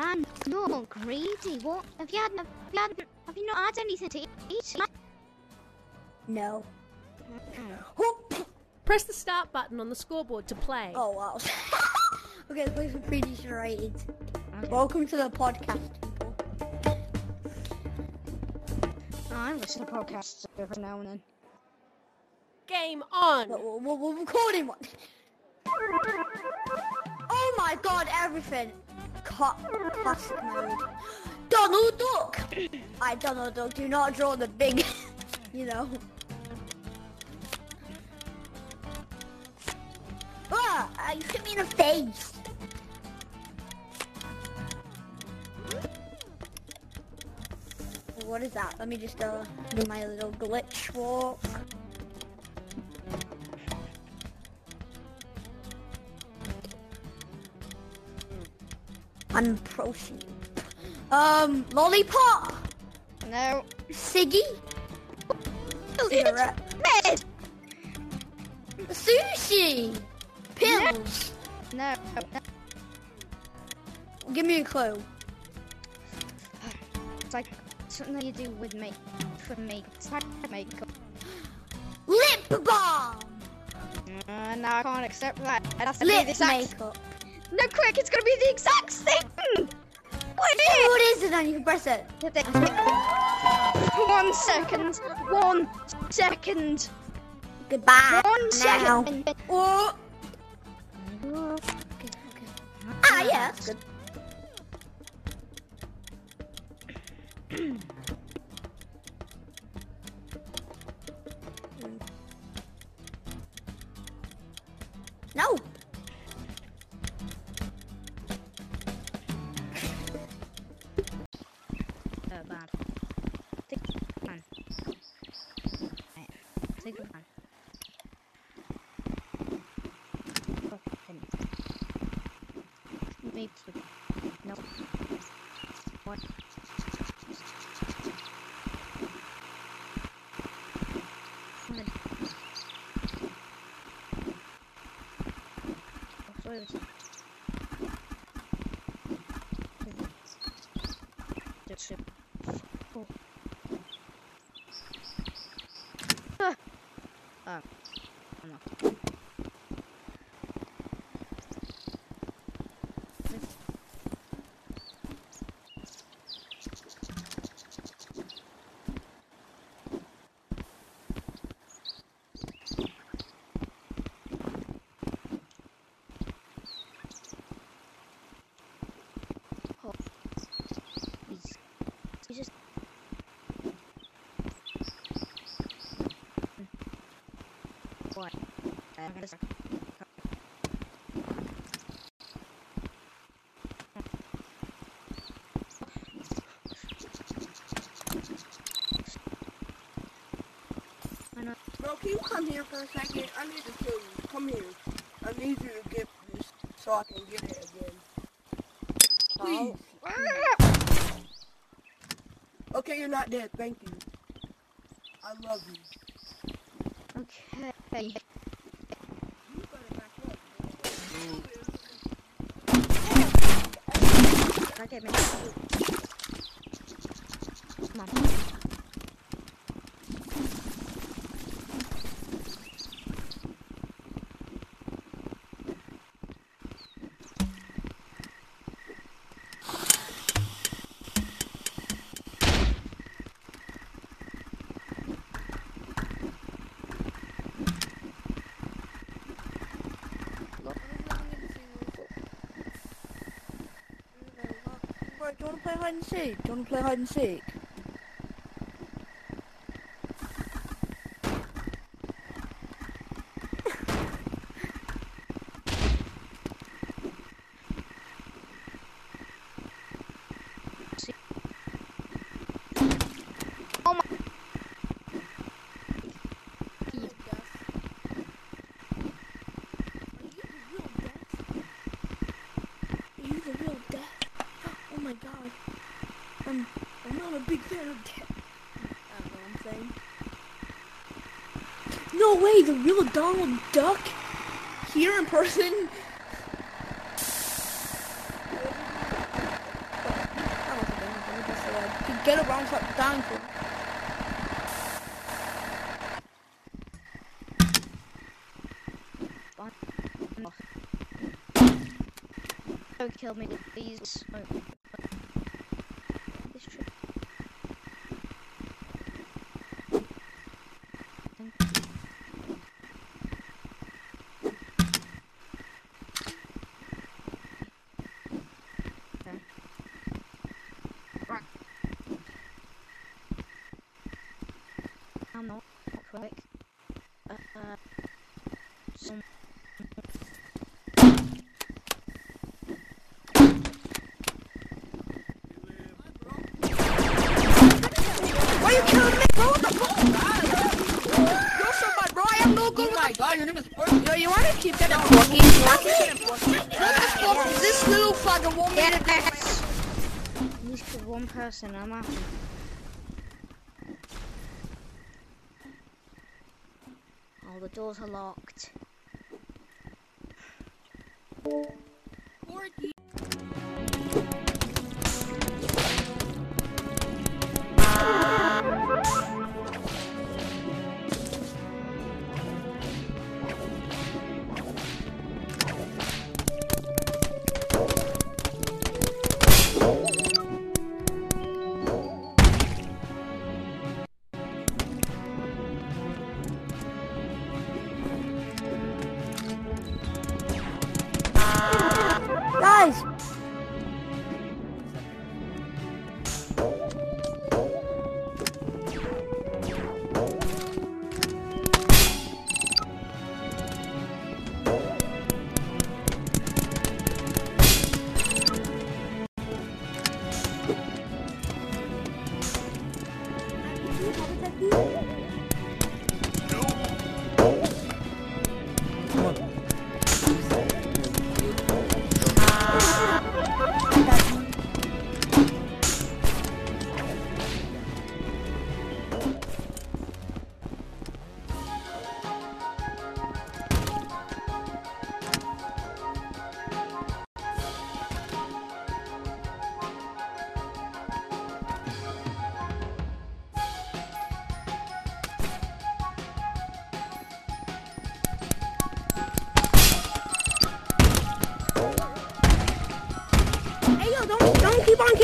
Man, you're greedy. What? Have you had? Have you, had, have you not had anything to eat? No. Mm. Press the start button on the scoreboard to play. Oh wow. okay, let's play some pretty charades. Welcome to the podcast, people. I listen to podcasts every now and then. Game on! We're, we're, we're recording one. Oh my god, everything. Cut classic mode. Donald Duck! I Donald Duck, do not draw the big, you know. Ah, uh, you hit me in the face. What is that? Let me just uh, do my little glitch walk. I'm proceed. Um, lollipop, No. Siggy, cigarette, Red. sushi, pills. No. Give me a clue. It's like something that you do with me. For me. It's like makeup. Lip balm, Uh, no, I can't accept that. It has to be lip the exact. makeup. No, quick! It's gonna be the exact same! What is it? what is it? Then you can press it. One second. One second. Goodbye. One now. second. Oh. Ah, yeah, that's good. No. Maybe. No. What? It's- That's it. Oh. Ah. No. Oh. He's, he's just What? I'm gonna start. I know. Bro, can you come here for a second? I need to kill you. Come here. I need you to get this so I can get it again. Please. Ah! Okay, you're not dead. Thank you. I love you. Okay. Okay, man. Come on. Bro, do you want play hide and seek? Do you want to play hide and seek? Oh my. Are you the real death? Oh my god. I'm, I'm not a big fan of death. I don't know what I'm saying. No way, the real Donald Duck? Here in person? get around for down to. Don't kill me, please. Don't. This trip. Thank you. Okay. Right. I'm not quick. Uh, uh, some Why you killing me, bro? What the fuck? You're somebody, bro. I am no good. Oh my god, your name is Yo, you wanna keep that at Porky? What the fuck is this little fucking woman? Yes! At least for one person, I'm happy. Oh, the doors are locked. Porky.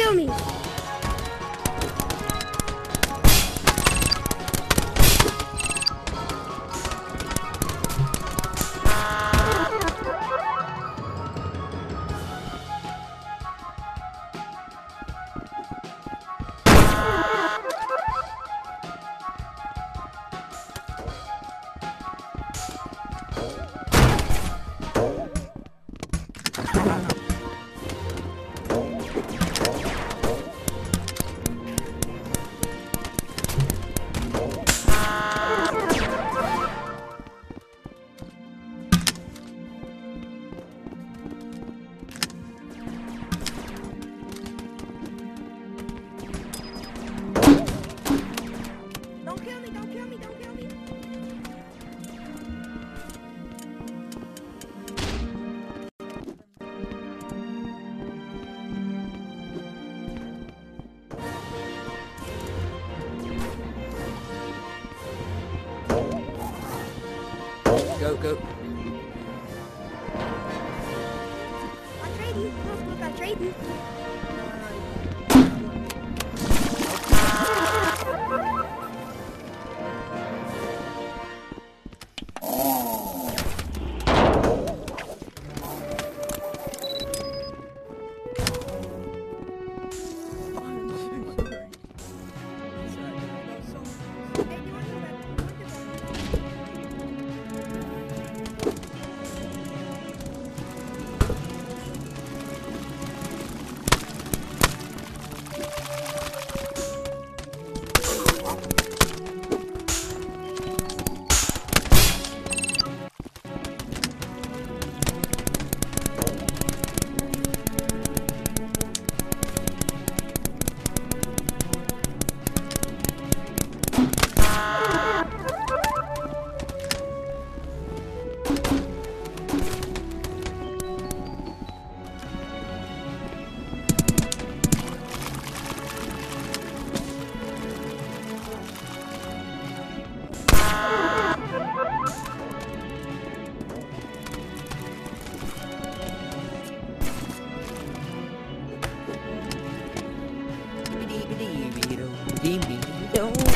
Don't Go, go. I trade you. Look, look, trade you. demon. Don't